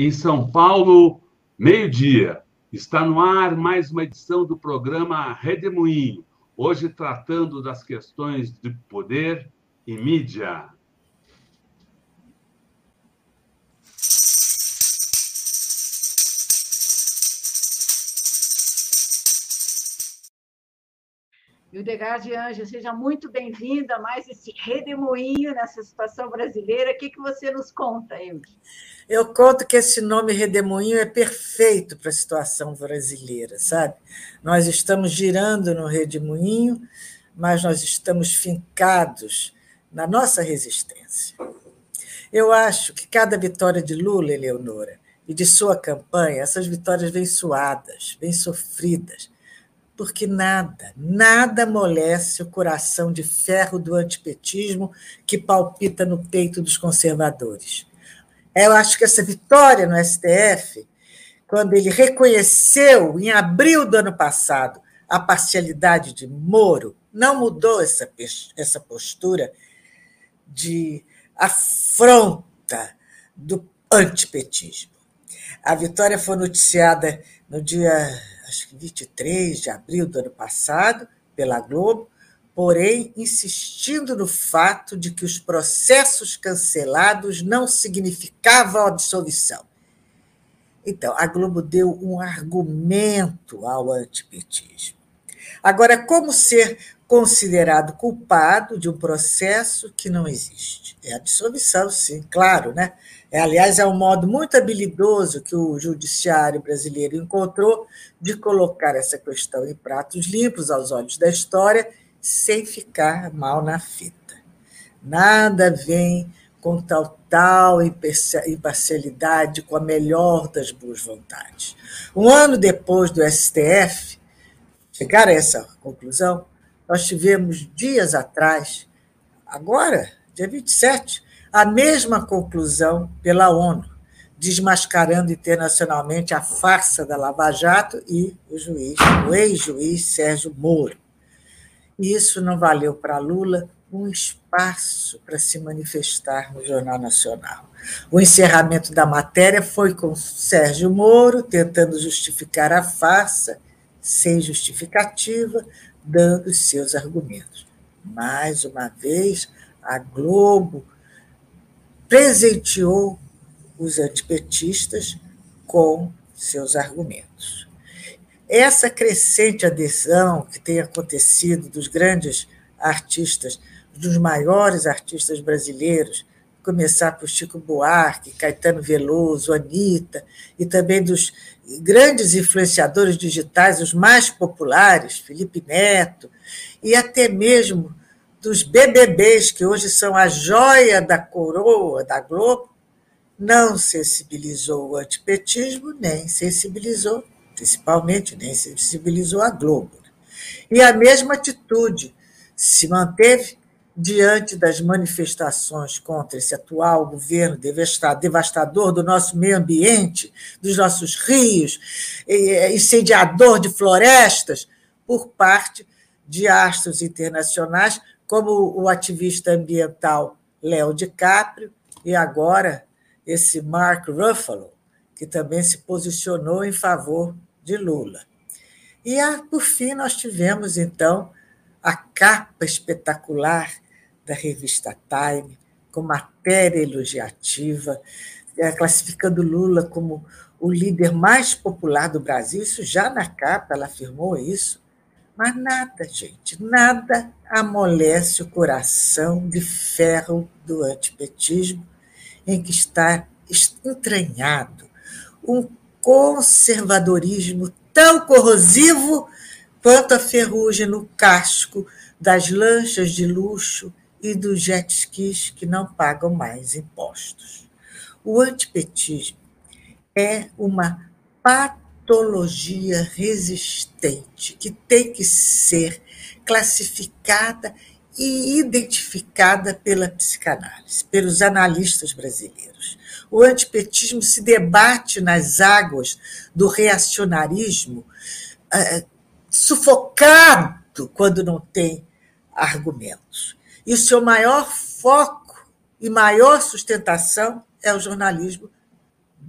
Em São Paulo, meio-dia. Está no ar mais uma edição do programa Redemoinho, hoje tratando das questões de poder e mídia. Hildegard Anjo, seja muito bem-vinda a mais esse redemoinho nessa situação brasileira. O que, que você nos conta, Hilde? Eu conto que esse nome redemoinho é perfeito para a situação brasileira, sabe? Nós estamos girando no redemoinho, mas nós estamos fincados na nossa resistência. Eu acho que cada vitória de Lula, Eleonora, e de sua campanha, essas vitórias vêm suadas, vêm sofridas, porque nada, nada amolece o coração de ferro do antipetismo que palpita no peito dos conservadores. Eu acho que essa vitória no STF, quando ele reconheceu, em abril do ano passado, a parcialidade de Moro, não mudou essa, essa postura de afronta do antipetismo. A vitória foi noticiada no dia acho que 23 de abril do ano passado, pela Globo, porém insistindo no fato de que os processos cancelados não significavam absolvição. Então, a Globo deu um argumento ao antipetismo. Agora, como ser considerado culpado de um processo que não existe? É a dissolução, sim, claro, né? É, aliás, é um modo muito habilidoso que o judiciário brasileiro encontrou de colocar essa questão em pratos limpos aos olhos da história, sem ficar mal na fita. Nada vem com tal, tal imparcialidade, com a melhor das boas vontades. Um ano depois do STF chegar a essa conclusão, nós tivemos dias atrás, agora, dia 27, a mesma conclusão pela ONU, desmascarando internacionalmente a farsa da Lava Jato e o juiz, o ex-juiz Sérgio Moro. E isso não valeu para Lula um espaço para se manifestar no Jornal Nacional. O encerramento da matéria foi com Sérgio Moro tentando justificar a farsa, sem justificativa, dando seus argumentos. Mais uma vez, a Globo presenteou os antipetistas com seus argumentos. Essa crescente adesão que tem acontecido dos grandes artistas, dos maiores artistas brasileiros, começar por Chico Buarque, Caetano Veloso, Anitta, e também dos grandes influenciadores digitais, os mais populares, Felipe Neto, e até mesmo dos BBBs, que hoje são a joia da coroa da Globo, não sensibilizou o antipetismo, nem sensibilizou, principalmente, nem sensibilizou a Globo. Né? E a mesma atitude se manteve diante das manifestações contra esse atual governo devastador do nosso meio ambiente, dos nossos rios, incendiador de florestas, por parte de astros internacionais como o ativista ambiental Léo DiCaprio e agora esse Mark Ruffalo, que também se posicionou em favor de Lula. E, por fim, nós tivemos, então, a capa espetacular da revista Time, com matéria elogiativa, é, classificando Lula como o líder mais popular do Brasil. Isso já na capa, ela afirmou isso. Mas nada, gente, nada amolece o coração de ferro do antipetismo, em que está entranhado um conservadorismo tão corrosivo quanto a ferrugem no casco das lanchas de luxo e dos jet skis que não pagam mais impostos. O antipetismo é uma patologia resistente que tem que ser classificada e identificada pela psicanálise, pelos analistas brasileiros. O antipetismo se debate nas águas do reacionarismo, uh, sufocado quando não tem argumentos. E o seu maior foco e maior sustentação é o jornalismo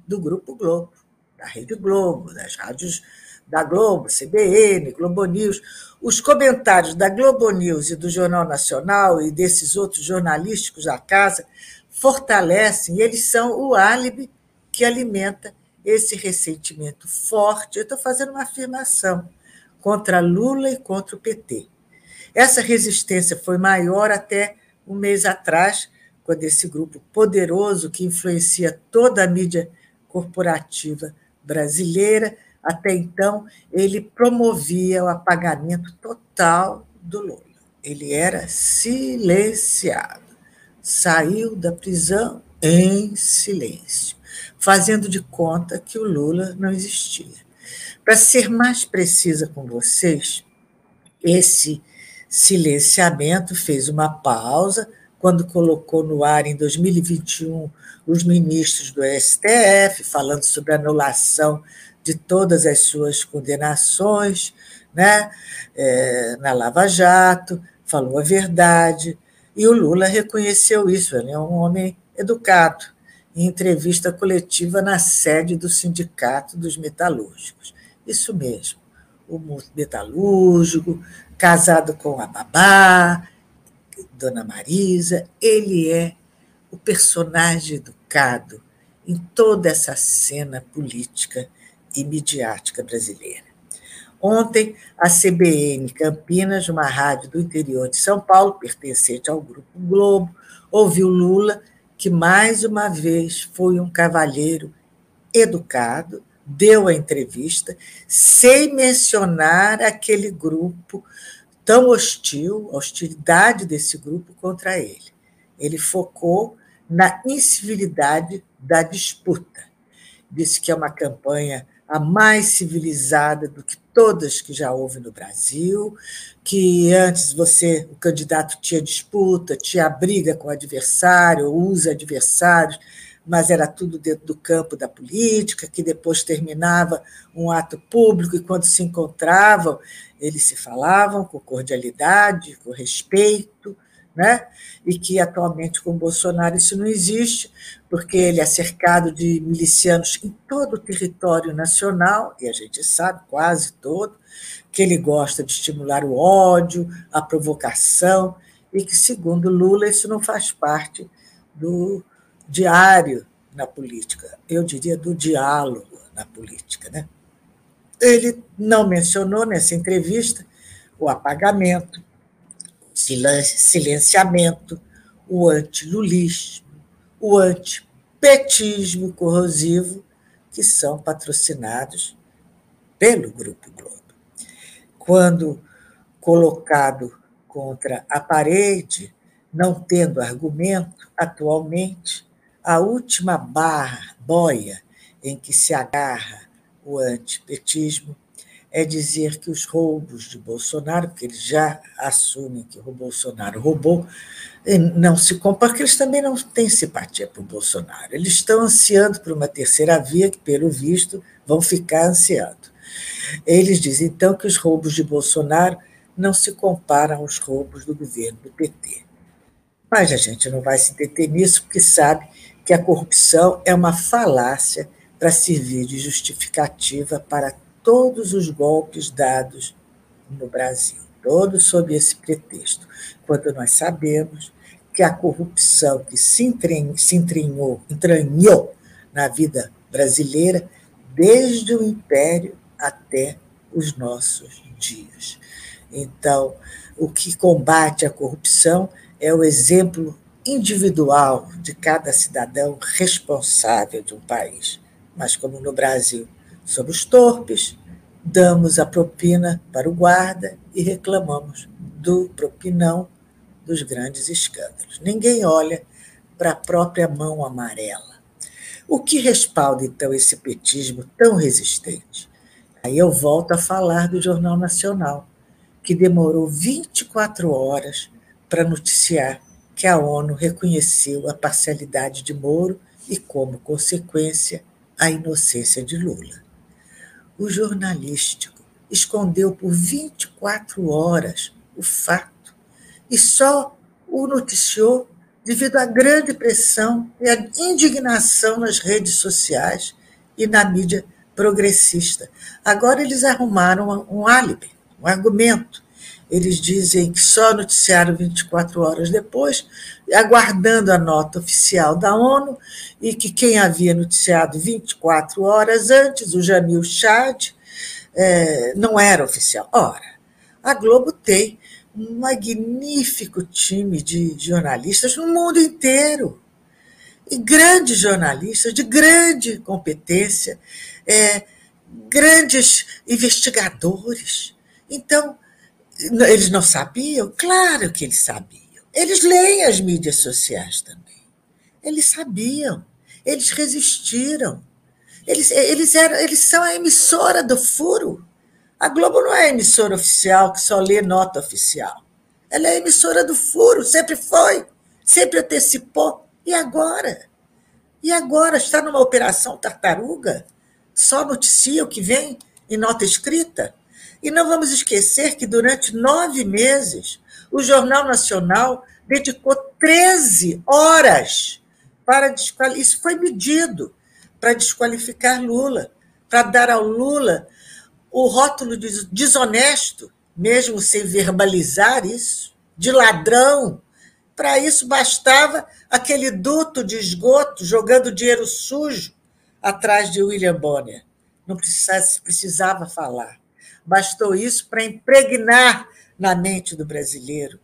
do Grupo Globo, da Rede Globo, das rádios da Globo, CBN, Globo News. Os comentários da Globo News e do Jornal Nacional e desses outros jornalísticos da casa fortalecem, eles são o álibi que alimenta esse ressentimento forte. Eu estou fazendo uma afirmação contra Lula e contra o PT. Essa resistência foi maior até um mês atrás, quando esse grupo poderoso que influencia toda a mídia corporativa brasileira, até então, ele promovia o apagamento total do Lula. Ele era silenciado. Saiu da prisão em silêncio, fazendo de conta que o Lula não existia. Para ser mais precisa com vocês, esse silenciamento fez uma pausa quando colocou no ar em 2021 os ministros do STF falando sobre anulação de todas as suas condenações, né? É, na Lava Jato, falou a verdade, e o Lula reconheceu isso, ele é um homem educado, em entrevista coletiva na sede do Sindicato dos Metalúrgicos. Isso mesmo, o metalúrgico, casado com a babá, Dona Marisa, ele é o personagem educado em toda essa cena política e midiática brasileira. Ontem, a CBN Campinas, uma rádio do interior de São Paulo, pertencente ao Grupo Globo, ouviu Lula, que mais uma vez foi um cavalheiro educado, deu a entrevista, sem mencionar aquele grupo tão hostil, a hostilidade desse grupo contra ele. Ele focou na incivilidade da disputa. Disse que é uma campanha a mais civilizada do que todas que já houve no Brasil, que antes você, o candidato tinha disputa, tinha briga com o adversário, os adversários, mas era tudo dentro do campo da política, que depois terminava um ato público e quando se encontravam, eles se falavam com cordialidade, com respeito, né? e que atualmente com Bolsonaro isso não existe, porque ele é cercado de milicianos em todo o território nacional, e a gente sabe, quase todo, que ele gosta de estimular o ódio, a provocação, e que, segundo Lula, isso não faz parte do diário na política, eu diria do diálogo na política. Né? Ele não mencionou nessa entrevista o apagamento, silenciamento, o antilulismo, o antipetismo corrosivo, que são patrocinados pelo Grupo Globo. Quando colocado contra a parede, não tendo argumento, atualmente, a última barra, boia, em que se agarra o antipetismo é dizer que os roubos de Bolsonaro, porque eles já assumem que o Bolsonaro roubou, não se compara, porque eles também não têm simpatia por Bolsonaro. Eles estão ansiando por uma terceira via, que, pelo visto, vão ficar ansiando. Eles dizem, então, que os roubos de Bolsonaro não se comparam aos roubos do governo do PT. Mas a gente não vai se deter nisso, porque sabe que a corrupção é uma falácia para servir de justificativa para todos os golpes dados no Brasil, todos sob esse pretexto, quando nós sabemos que a corrupção que se, entranhou, entranhou na vida brasileira desde o Império até os nossos dias. Então, o que combate a corrupção é o exemplo individual de cada cidadão responsável de um país. Mas, como no Brasil somos torpes, damos a propina para o guarda e reclamamos do propinão dos grandes escândalos. Ninguém olha para a própria mão amarela. O que respalda, então, esse petismo tão resistente? Aí eu volto a falar do Jornal Nacional, que demorou 24 horas para noticiar que a ONU reconheceu a parcialidade de Moro e, como consequência, a inocência de Lula o jornalístico escondeu por 24 horas o fato e só o noticiou devido à grande pressão e à indignação nas redes sociais e na mídia progressista. Agora eles arrumaram um álibi, um argumento. Eles dizem que só noticiaram 24 horas depois, aguardando a nota oficial da ONU, e que quem havia noticiado 24 horas antes, o Jamil Chad, é, não era oficial. Ora, a Globo tem um magnífico time de jornalistas no mundo inteiro. E grandes jornalistas de grande competência, é, grandes investigadores. Então, eles não sabiam? Claro que eles sabiam. Eles leem as mídias sociais também. Eles sabiam. Eles resistiram. Eles, eles, eram, eles são a emissora do furo. A Globo não é a emissora oficial que só lê nota oficial. Ela é a emissora do furo, sempre foi, sempre antecipou. E agora? E agora está numa operação tartaruga? Só noticia o que vem em nota escrita? E não vamos esquecer que durante nove meses o Jornal Nacional dedicou 13 horas para desqualificar. Isso foi medido para desqualificar Lula, para dar ao Lula o rótulo de desonesto, mesmo sem verbalizar isso, de ladrão. Para isso bastava aquele duto de esgoto jogando dinheiro sujo atrás de William Bonner. Não precisava, precisava falar. Bastou isso para impregnar na mente do brasileiro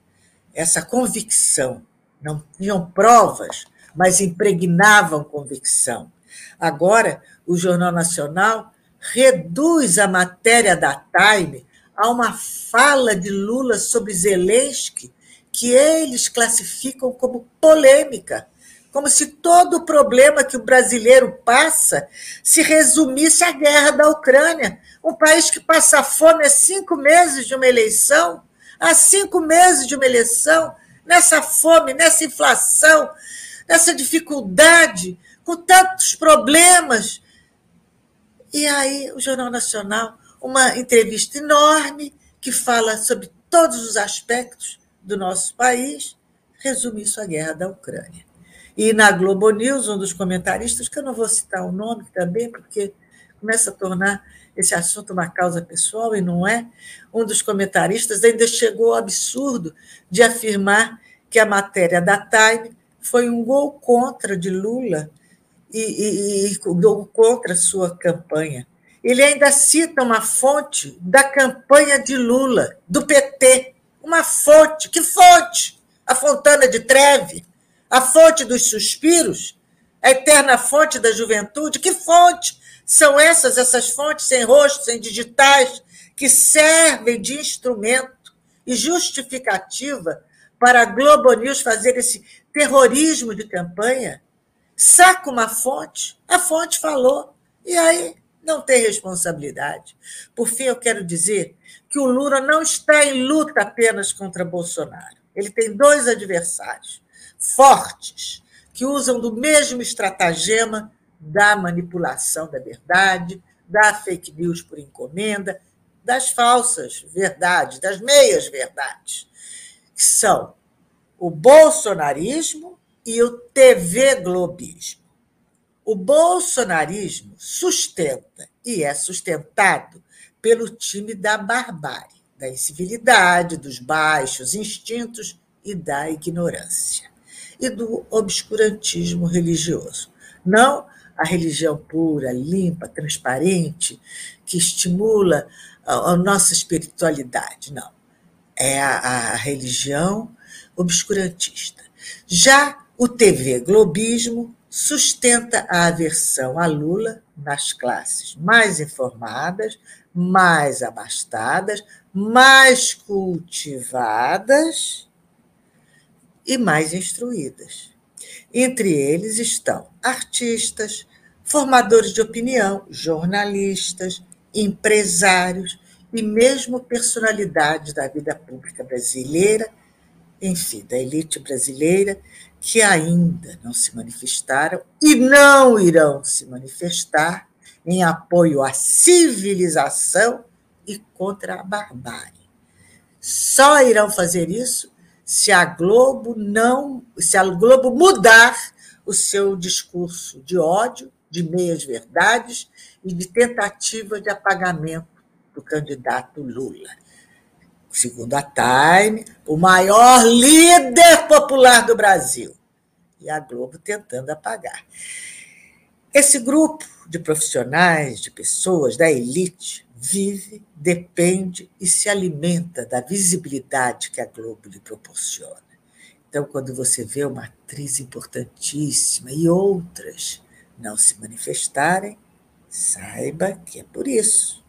essa convicção. Não tinham provas, mas impregnavam convicção. Agora, o Jornal Nacional reduz a matéria da Time a uma fala de Lula sobre Zelensky que eles classificam como polêmica, como se todo o problema que o brasileiro passa se resumisse à guerra da Ucrânia, um país que passa fome há cinco meses de uma eleição, há cinco meses de uma eleição, nessa fome, nessa inflação, nessa dificuldade, com tantos problemas. E aí, o Jornal Nacional, uma entrevista enorme que fala sobre todos os aspectos do nosso país, resume isso à guerra da Ucrânia. E na Globo News, um dos comentaristas, que eu não vou citar o nome também, porque começa a tornar esse assunto uma causa pessoal, e não é, um dos comentaristas ainda chegou ao absurdo de afirmar que a matéria da Time foi um gol contra de Lula e, e, e gol contra a sua campanha. Ele ainda cita uma fonte da campanha de Lula, do PT. Uma fonte. Que fonte? A Fontana de Treve? A fonte dos suspiros? A eterna fonte da juventude? Que fonte? São essas, essas fontes sem rosto, sem digitais, que servem de instrumento e justificativa para a Globo News fazer esse terrorismo de campanha, saca uma fonte, a fonte falou, e aí não tem responsabilidade. Por fim, eu quero dizer que o Lula não está em luta apenas contra Bolsonaro. Ele tem dois adversários fortes que usam do mesmo estratagema da manipulação da verdade, da fake news por encomenda, das falsas verdades, das meias verdades, que são o bolsonarismo e o TV globismo. O bolsonarismo sustenta e é sustentado pelo time da barbárie, da incivilidade, dos baixos instintos e da ignorância, e do obscurantismo religioso. Não a religião pura, limpa, transparente, que estimula a, nossa espiritualidade, não. É a, a religião obscurantista. Já o TV Globismo sustenta a aversão a Lula nas classes mais informadas, mais abastadas, mais cultivadas e mais instruídas. Entre eles estão artistas, formadores de opinião, jornalistas, empresários e mesmo personalidades da vida pública brasileira enfim, da elite brasileira, que ainda não se manifestaram e não irão se manifestar em apoio à civilização e contra a barbárie. Só irão fazer isso se a Globo não, se a Globo mudar o seu discurso de ódio, de meias verdades e de tentativa de apagamento do candidato Lula. Segundo a Time, o maior líder popular do Brasil. E a Globo tentando apagar. Esse grupo de profissionais, de pessoas, da elite, vive, depende e se alimenta da visibilidade que a Globo lhe proporciona. Então, quando você vê uma atriz importantíssima e outras não se manifestarem, saiba que é por isso.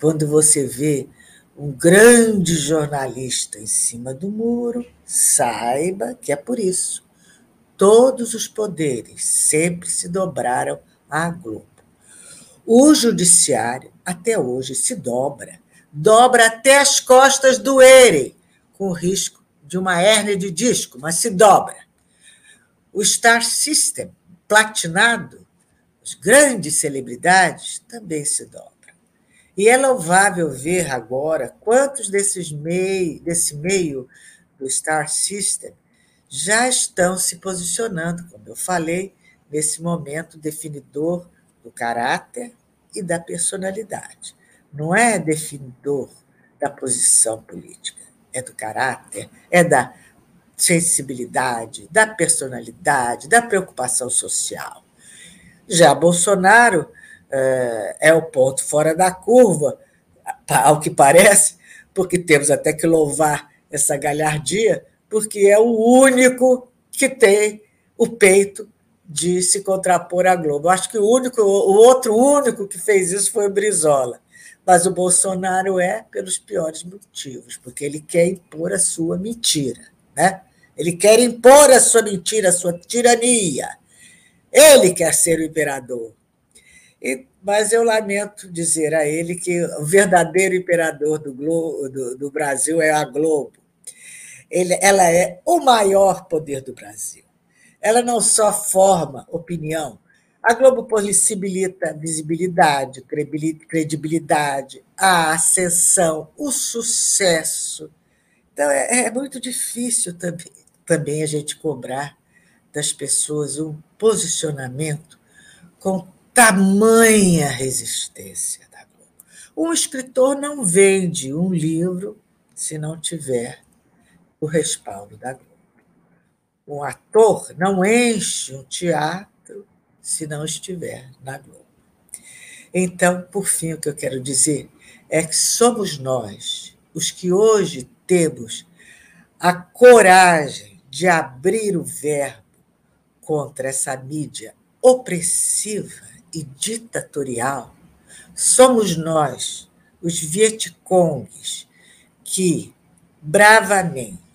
Quando você vê um grande jornalista em cima do muro, saiba que é por isso todos os poderes sempre se dobraram à Globo. O judiciário até hoje se dobra, dobra até as costas doerem, com o risco de uma hérnia de disco, mas se dobra. O Star System, platinado, as grandes celebridades também se dobram. E é louvável ver agora quantos desses meio, desse meio do Star System já estão se posicionando, como eu falei, nesse momento definidor do caráter e da personalidade. Não é definidor da posição política, é do caráter, é da sensibilidade, da personalidade, da preocupação social. Já Bolsonaro é, é o ponto fora da curva, ao que parece, porque temos até que louvar essa galhardia, porque é o único que tem o peito de se contrapor à Globo. Acho que o único, o outro único que fez isso foi o Brizola. Mas o Bolsonaro é pelos piores motivos, porque ele quer impor a sua mentira, né? Ele quer impor a sua mentira, a sua tirania. Ele quer ser o imperador. E, mas eu lamento dizer a ele que o verdadeiro imperador do, Globo, do, do Brasil é a Globo ele, ela é o maior poder do Brasil. Ela não só forma opinião, a Globo possibilita visibilidade, credibilidade, a ascensão, o sucesso. Então, é, é muito difícil também, também a gente cobrar das pessoas um posicionamento com tamanha resistência da Globo. Um escritor não vende um livro se não tiver o respaldo da Globo. Um ator não enche um teatro se não estiver na Globo. Então, por fim, o que eu quero dizer é que somos nós, os que hoje temos a coragem de abrir o verbo contra essa mídia opressiva e ditatorial, somos nós, os Vietcongues, que bravamente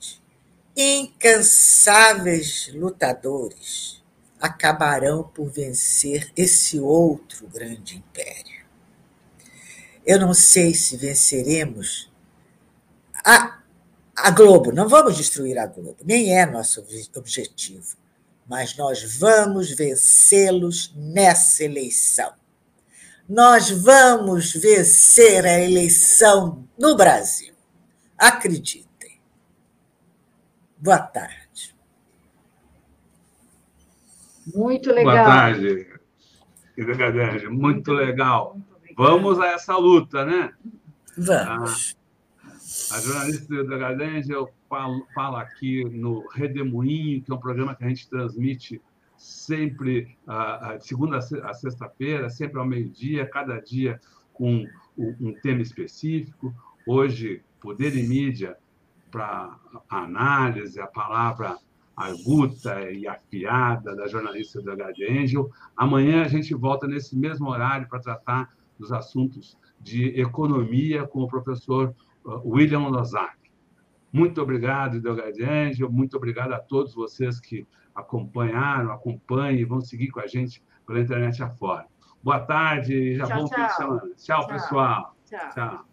incansáveis lutadores acabarão por vencer esse outro grande império. Eu não sei se venceremos a, a Globo, não vamos destruir a Globo, nem é nosso objetivo, mas nós vamos vencê-los nessa eleição. Nós vamos vencer a eleição no Brasil. Acredite. Boa tarde. Muito legal. Boa tarde, Gadege. Muito legal. Vamos a essa luta, né? Vamos. A, a jornalista da Gadege, eu falo, falo aqui no Redemoinho, que é um programa que a gente transmite sempre de segunda a sexta-feira, sempre ao meio-dia, cada dia com um tema específico. Hoje, Poder e Mídia, para a análise, a palavra aguda e afiada da jornalista do HD Angel. Amanhã a gente volta nesse mesmo horário para tratar dos assuntos de economia com o professor uh, William Lozak. Muito obrigado, Delgado Angel, muito obrigado a todos vocês que acompanharam, acompanhem e vão seguir com a gente pela internet afora. Boa tarde e já tchau, bom tchau. fim de semana. Tchau, tchau. pessoal. tchau. tchau.